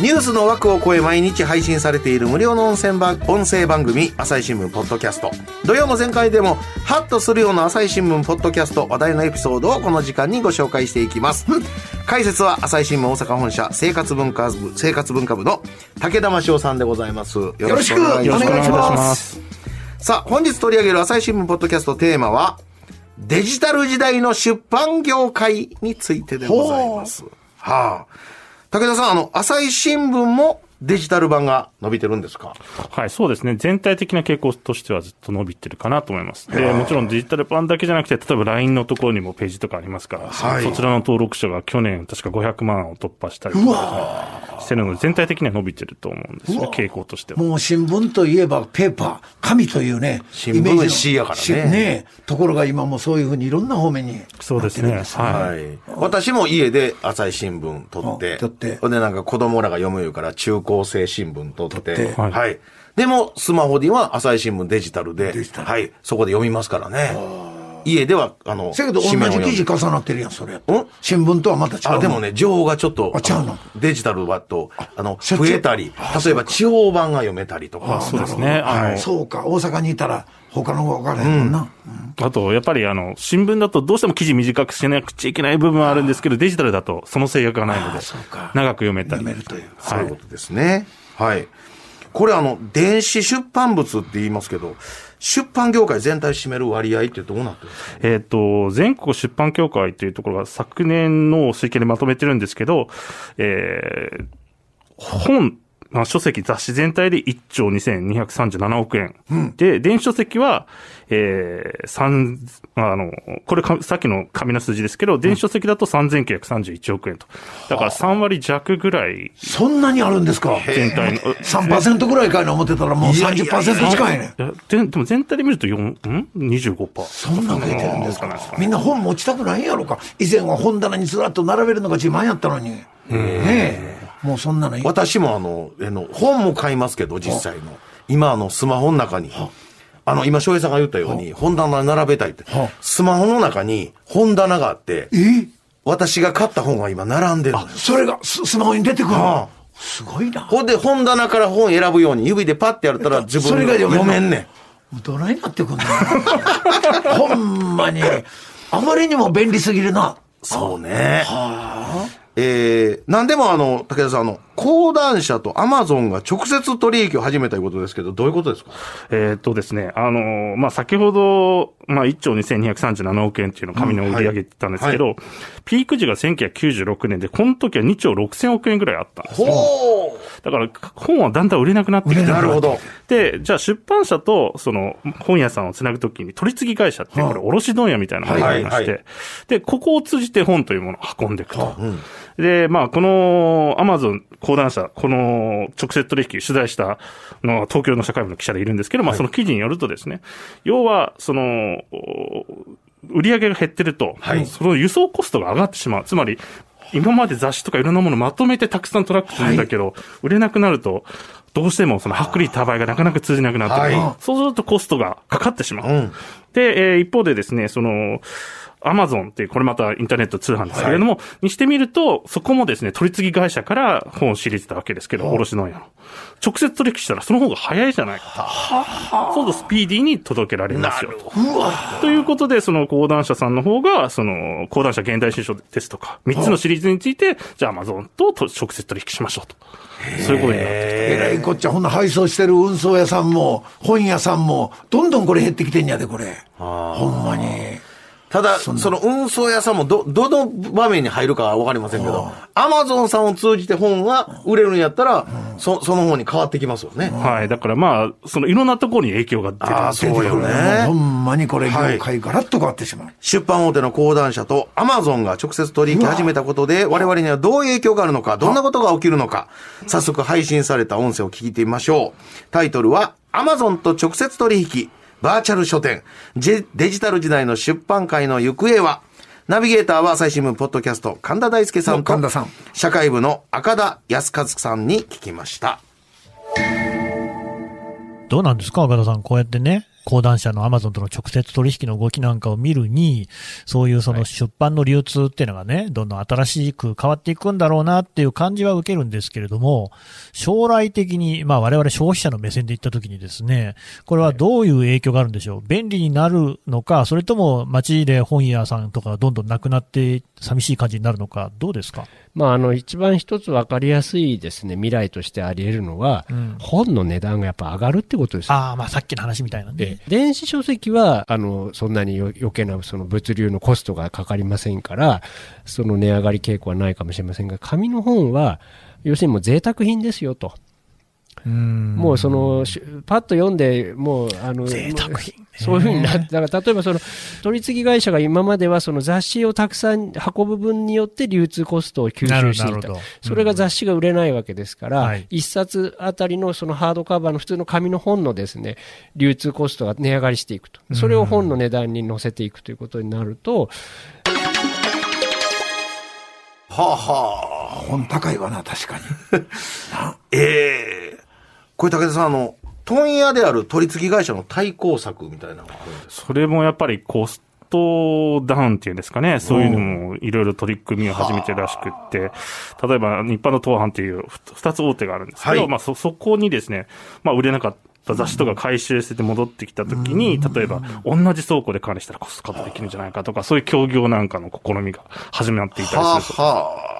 ニュースの枠を超え毎日配信されている無料の音声番音声番組朝日新聞ポッドキャスト。土曜の前回でもハッとするような朝日新聞ポッドキャスト話題のエピソードをこの時間にご紹介していきます。解説は朝日新聞大阪本社生活文化部生活文化部の武田真潮さんでございます。よろしくお願いします。さあ本日取り上げる朝日新聞ポッドキャストテーマはデジタル時代の出版業界についてでございます。はあ。武田さん、あの、朝日新聞もデジタル版が伸びてるんですか？はい、そうですね。全体的な傾向としてはずっと伸びてるかなと思います。で、もちろんデジタル版だけじゃなくて、例えば LINE のところにもページとかありますから、はいそちらの登録者が去年確か500万を突破したりとかしてるので、全体的には伸びてると思うんですよ、傾向としては。もう新聞といえばペーパー、紙というね、新聞の C やからねしねところが今もそういうふうにいろんな方面に。そうですね。はい。い。私も家で朝日新聞取って、あ取ってほんでなんか子供らが読む言うから中高生新聞取って、取っては。はい。い。でも、スマホでは朝日新聞デジタルで、デジタル。はい、そこで読みますからね。家では、あの、せやけど同じ記事重なってるやん、それやとん？新聞とはまた違うの。あ、でもね、情報がちょっと、あ違うの？あデジタルはと、あの、増えたり、例えば地方版が読めたりとか。そうですね。あの、そうか、大阪にいたら他の方が分からへんもんな。あと、やっぱりあの、新聞だとどうしても記事短くしなくちゃいけない部分はあるんですけど、デジタルだとその制約がないのでそうか、長く読めたり。読めるという。そういうことですね。はい。これあの、電子出版物って言いますけど、出版業界全体占める割合ってどうなってるんですか？えっ、と、全国出版協会というところが昨年の推計でまとめてるんですけど、えー本、まあ、書籍、雑誌全体で1兆2237億円。で、電子書籍は、えー、三あの、これか、さっきの紙の数字ですけど、電子書籍だと3931億円と。だから3割弱ぐらいそんなにあるんですか？全体の。3%ぐらいかいな思ってたらもう30%近いね。ででも全体で見ると4、ん ?25%。そんな増えてるんですかそうなんですかみんな本持ちたくないんやろか。以前は本棚にずらっと並べるのが自慢やったのに。ねえ。もうそんなのいい。私もあの、あの、本も買いますけど、実際の。今あの、スマホの中に、あの、今、翔平さんが言ったように、本棚並べたいっては。スマホの中に本棚があって、え？私が買った本が今並んでるんです。それがススマホに出てくるすごいな。ほんで、本棚から本選ぶように指でパッてやったら自そ分が読めんねん。どないなってくんの？ほんまに。あまりにも便利すぎるな。そうね。えー、何でもあの、武田さん、あの、講談社とアマゾンが直接取引を始めたいうことですけど、どういうことですか？えーっとですね、あのーまあ、先ほど、まあ、1兆2237億円っていうのを紙の売り上げてたんですけど、うんピーク時が1996年で、この時は2兆6000億円ぐらいあったんですよ。ほだから、本はだんだん売れなくなってきてるなるほど。で、じゃあ出版社と、その、本屋さんをつなぐときに、取り次ぎ会社って、これ、卸問屋みたいなのがありまして、はいはいで、ここを通じて本というものを運んでいくと。で、まあ、この、アマゾン講談社、この直接取引取材したのは東京の社会部の記者でいるんですけど、まあ、その記事によるとですね、要は、その、お売り上げが減ってると、はいその輸送コストが上がってしまう。つまり、今まで雑誌とかいろんなものまとめてたくさんトラックするんだけど、売れなくなると、どうしてもその薄利多売がなかなか通じなくなってくる、はそうするとコストがかかってしまう。うんで、えー一方でですね、その、アマゾンっていう、これまたインターネット通販ですけれども、にしてみると、そこもですね、取り次ぎ会社から本を仕入れてたわけですけど、卸問屋の。直接取引したらその方が早いじゃないかと。そうとスピーディーに届けられますよと。ということで、その講談社さんの方が、その、講談社現代新書ですとか、3つのシリーズについて、じゃあアマゾンとと直接取引しましょうと。そういうことになってえらいこっちゃ、ほんな配送してる運送屋さんも、本屋さんも、どんどんこれ減ってきてんやで、これ。ほんまに。ただ、その運送屋さんもど、どの場面に入るかはわかりませんけど、アマゾンさんを通じて本が売れるんやったら、そ、その方に変わってきますよね。はい。だからまあ、そのいろんなところに影響が出てああ、そうよほね。んまにこれ業界ガラッと変わってしまう。出版大手の講談社とアマゾンが直接取引始めたことで、我々にはどういう影響があるのか、どんなことが起きるのか、早速配信された音声を聞いてみましょう。タイトルは、アマゾンと直接取引、バーチャル書店、デジタル時代の出版界の行方は、ナビゲーターは朝日新聞ポッドキャスト、神田大輔さんと、神田さん社会部の赤田康和さんに聞きました。どうなんですか、岡田さん。こうやってね、講談社のアマゾンとの直接取引の動きなんかを見るに、そういうその出版の流通っていうのがね、どんどん新しく変わっていくんだろうなっていう感じは受けるんですけれども、将来的に、まあ我々消費者の目線で言ったときにですね、これはどういう影響があるんでしょう？便利になるのか、それとも街で本屋さんとかがどんどんなくなって寂しい感じになるのか、どうですか？まあ、あの一番一つ分かりやすいですね未来としてあり得るのは、うん。本の値段がやっぱ上がるってことですよ。ああ、まあさっきの話みたいなね。で。電子書籍はあのそんなによ余計なその物流のコストがかかりませんからその値上がり傾向はないかもしれませんが紙の本は要するにもう贅沢品ですよと、うん。もうそのしパッと読んでもうあの贅沢品ね。そういうふうになってだから例えばその取り次ぎ会社が今まではその雑誌をたくさん運ぶ分によって流通コストを吸収していた。なるほど。それが雑誌が売れないわけですから、はい。一冊あたりのそのハードカバーの普通の紙の本のですね流通コストが値上がりしていくと、それを本の値段に乗せていくということになると、はあはあ。本高いわな、確かに。ええこれ武田さん、あの、問屋である取り次ぎ会社の対抗策みたいなそれもやっぱりコストダウンっていうんですかね、そういうのもいろいろ取り組みを始めてるらしくって、例えば日販の東販っていうふ二つ大手があるんですけど、はい。まあそ、そこにですね、まあ売れなかった雑誌とか回収してて戻ってきたときに、例えば同じ倉庫で管理したらコストカットできるんじゃないかとか、そういう協業なんかの試みが始まっていたりはあすると。はあ。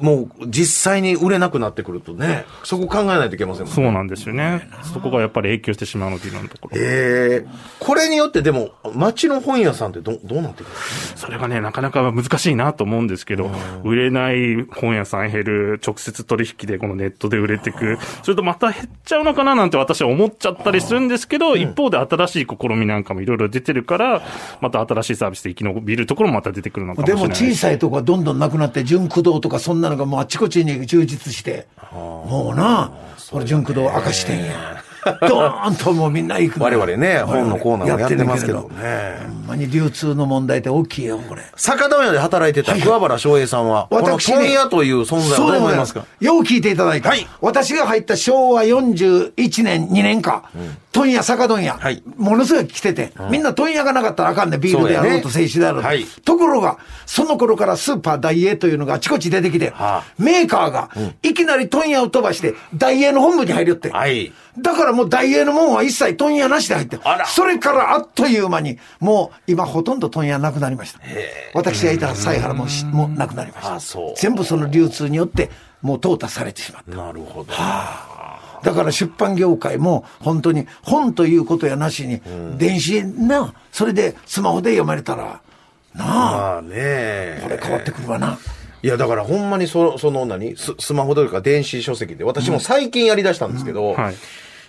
もう実際に売れなくなってくるとね、そこ考えないといけませんもんね。そうなんですよね。そこがやっぱり影響してしまうので、今のところ。ええこれによってでも、町の本屋さんってどどうなってくるんですか？それがね、なかなか難しいなと思うんですけど、売れない本屋さん減る、直接取引でこのネットで売れてく、それとまた減っちゃうのかななんて私は思っちゃったりするんですけど、一方で新しい試みなんかもいろいろ出てるから、また新しいサービスで生き延びるところもまた出てくるのかもしでれない。も小さいとこはどんどんなくなって、純駆動とかそんなのがもうあちこちに充実して、もうな、これ純駆動明石店や。ドーンともうみんな行くの我々ね本のコーナーもやってますけど。ほんまに流通の問題って大きいよ、これ。酒問屋で働いてた桑原翔平さんは、この私ね問屋という存在はどう思いますかよう聞いていただいた。はい。私が入った昭和41年、2年か、問屋、酒問屋、はい。ものすごい来てて、みんな問屋がなかったらあかんね、ビールであろうと、製酒であろうと。はい。ところが、その頃からスーパーダイエーというのがあちこち出てきて、はあ。メーカーが、いきなり問屋を飛ばして、ダイエーの本部に入るって。はい。だからもうダイエーのもんは一切問屋なしで入ってるあらそれからあっという間に、もう今ほとんど問屋なくなりました。私がいた犀原もしもうなくなりました。あそう全部その流通によって、もう淘汰されてしまった。なるほど。だから出版業界も本当に本ということやなしに、電子な、それでスマホで読まれたら、なあ、まあねこれ変わってくるわな。いや、だからほんまにそその何？ス、スマホというか電子書籍で、私も最近やり出したんですけど、はい。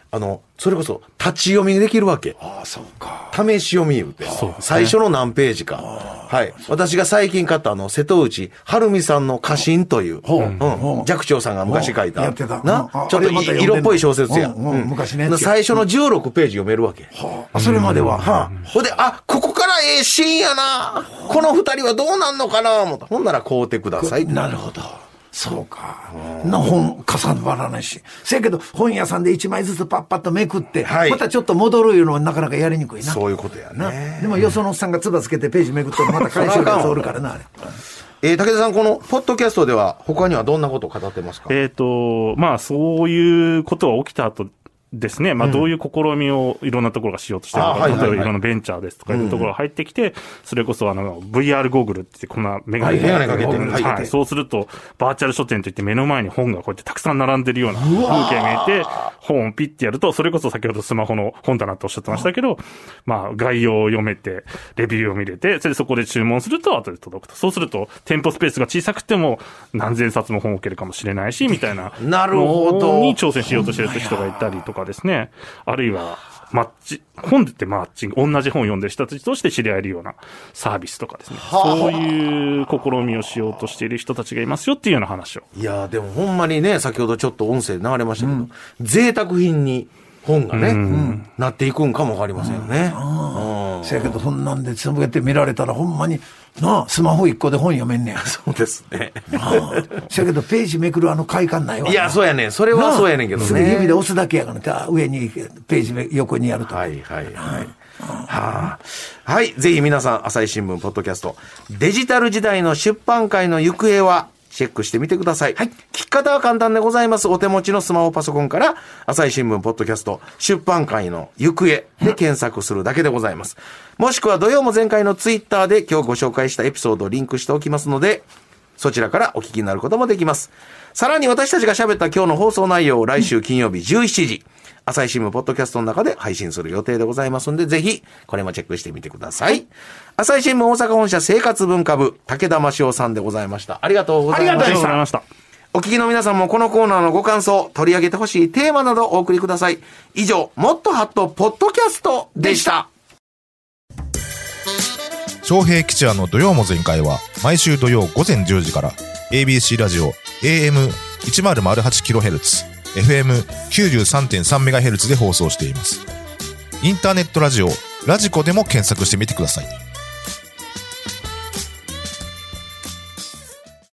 あの、それこそ立ち読みできるわけ。ああ、そうか。試し読み言うて。最初の何ページか。はい。私が最近買ったあの、瀬戸内晴美さんの家臣という、ほううん寂聴さんが昔書いた。やってたなちょっと色っぽい小説や。うんうん昔のやつや最初の16ページ読めるわけ。あそれまでは。はあ、ほんで、あ、ここからええシーンやな。この二人はどうなんのかな思った。ほんなら買うてください。なるほど。そうか。な本、かさばらないし。せやけど、本屋さんで一枚ずつパッパッとめくって、はいまたちょっと戻るいうのはなかなかやりにくいな。そういうことやなね。でもよそのおっさんがつばつけてページめくってもまた返してるやつおるからな、あれ。えー、武田さん、この、ポッドキャストでは、他にはどんなことを語ってますか？えっ、と、まあ、そういうことが起きた後ですね、まあ、どういう試みをいろんなところがしようとしてるのか、あはいはいはい。例えばいろんなベンチャーですとかいうところが入ってきて、それこそあの、VR ゴーグルってこんなメガネはいかけてるんですはいはい。そうすると、バーチャル書店といって目の前に本がこうやってたくさん並んでるような風景が見えて、本をピッてやると、それこそ先ほどスマホの本棚とおっしゃってましたけど、まあ、概要を読めて、レビューを見れて、それでそこで注文すると後で届くと。そうすると、店舗スペースが小さくても何千冊も本を置けるかもしれないし、みたいな。なるほど。のに挑戦しようとしてる人がいたりとかですね。あるいは、マッチ、本ってマッチング、同じ本を読んでる人たちとして知り合えるようなサービスとかですね。そういう試みをしようとしている人たちがいますよっていうような話を。いやーでもほんまにね、先ほどちょっと音声流れましたけど、贅沢品に本がね、なっていくんかもわかりませんよね。うんせやけど、そんなんで続けて見られたら、ほんまに、なあ、スマホ一個で本読めんねや。そうですね。なあせやけど、ページめくるあの快感ないわな。いや、そうやねん。それはそうやねんけどね。すぐ指で押すだけやからか、上にページめ横にやると。はいはいはい。はあ、はい。ぜひ皆さん、朝日新聞、ポッドキャスト、デジタル時代の出版界の行方は、チェックしてみてください。はい。聞き方は簡単でございます。お手持ちのスマホパソコンから、朝日新聞、ポッドキャスト、出版界の行方で検索するだけでございます。もしくは土曜も前回のツイッターで今日ご紹介したエピソードをリンクしておきますので、そちらからお聞きになることもできます。さらに私たちが喋った今日の放送内容を来週金曜日17時、朝日新聞ポッドキャストの中で配信する予定でございますので、ぜひ、これもチェックしてみてください。朝日新聞大阪本社生活文化部、武田真雄さんでございました。ありがとうございまありがとうした。ございました。お聞きの皆さんもこのコーナーのご感想、取り上げてほしいテーマなどお送りください。以上、もっとハットポッドキャストでした。昌平吉也の土曜も全開は毎週土曜午前10時から ABC ラジオ AM1008kHz FM93.3MHz で放送しています。インターネットラジオラジコでも検索してみてください。